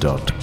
Soundkleckse.com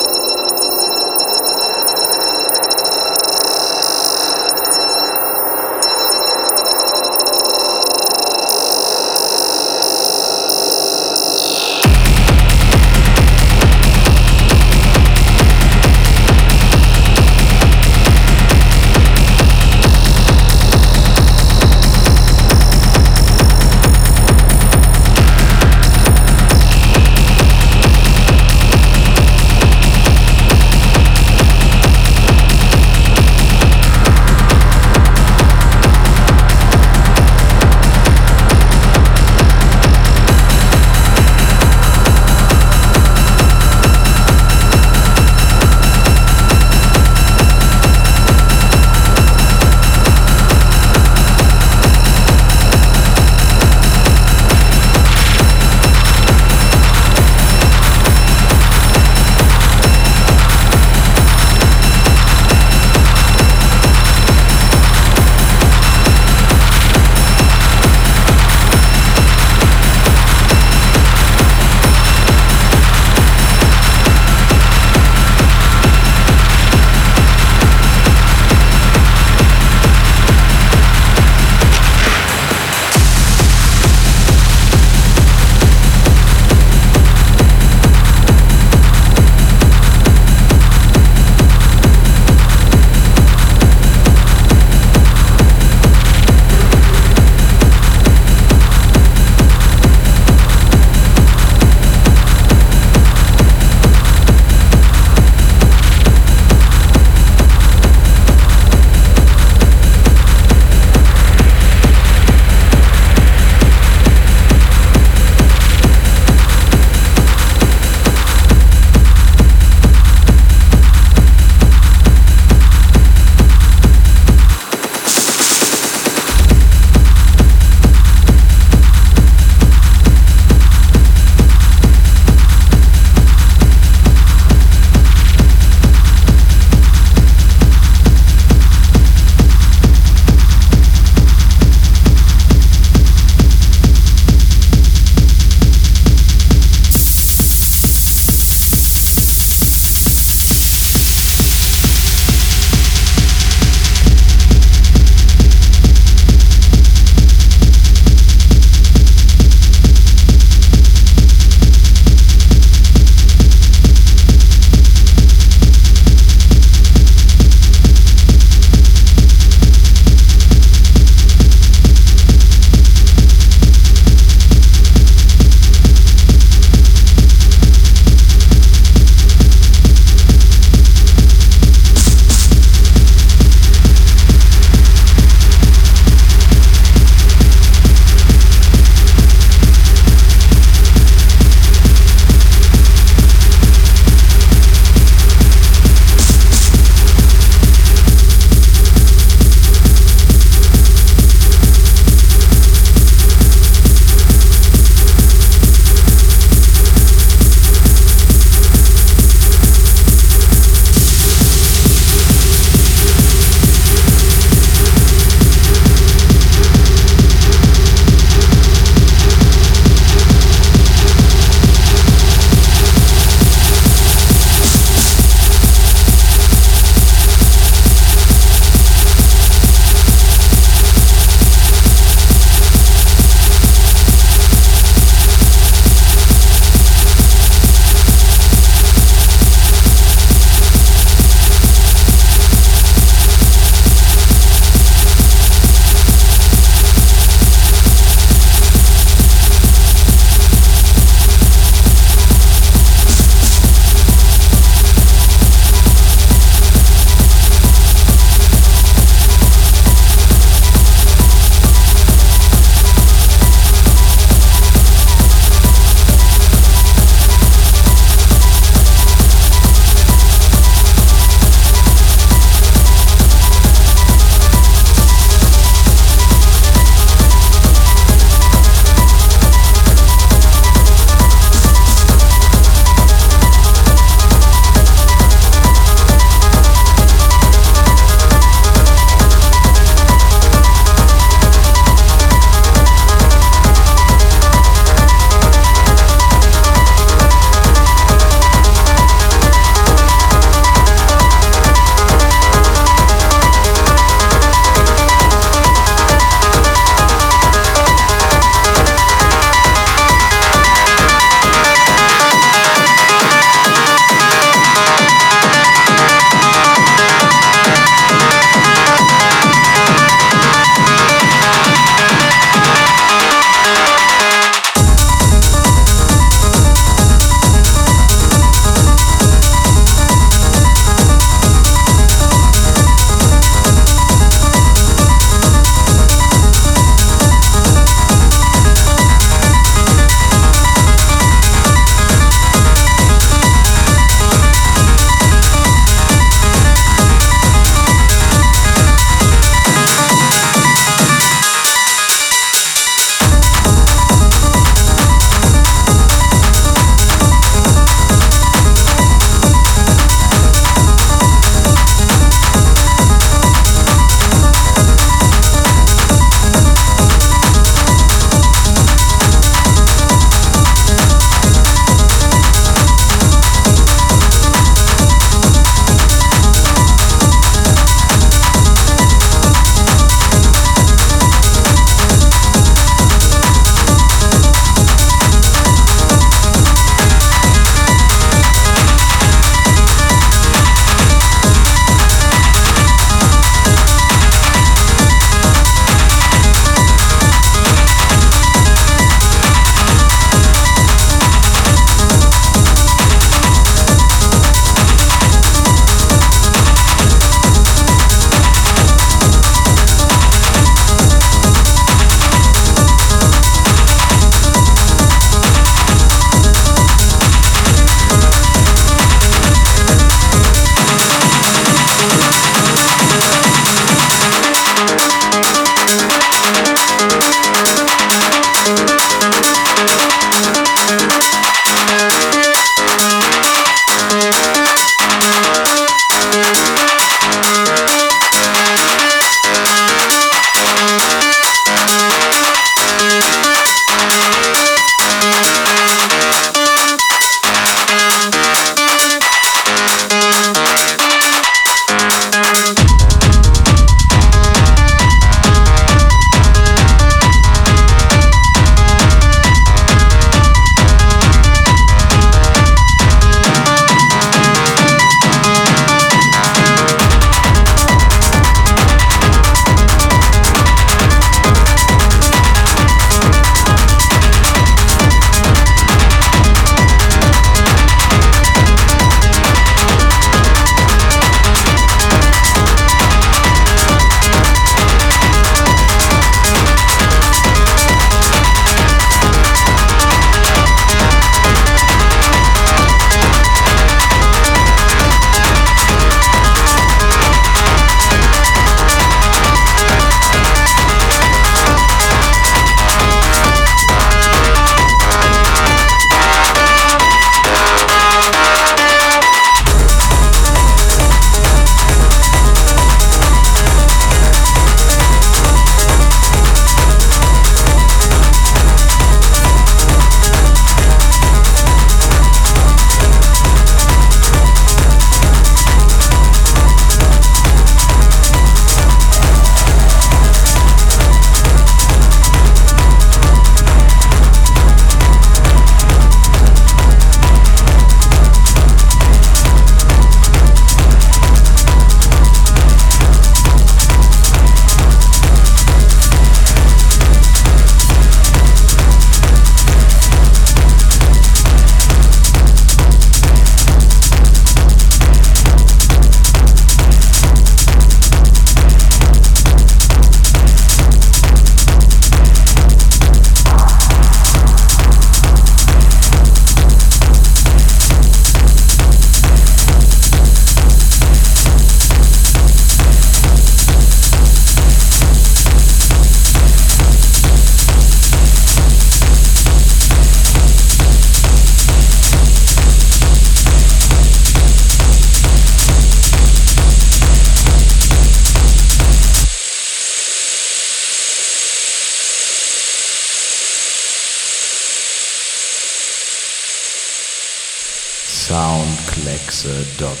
Mixer.com.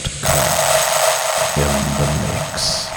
In the mix.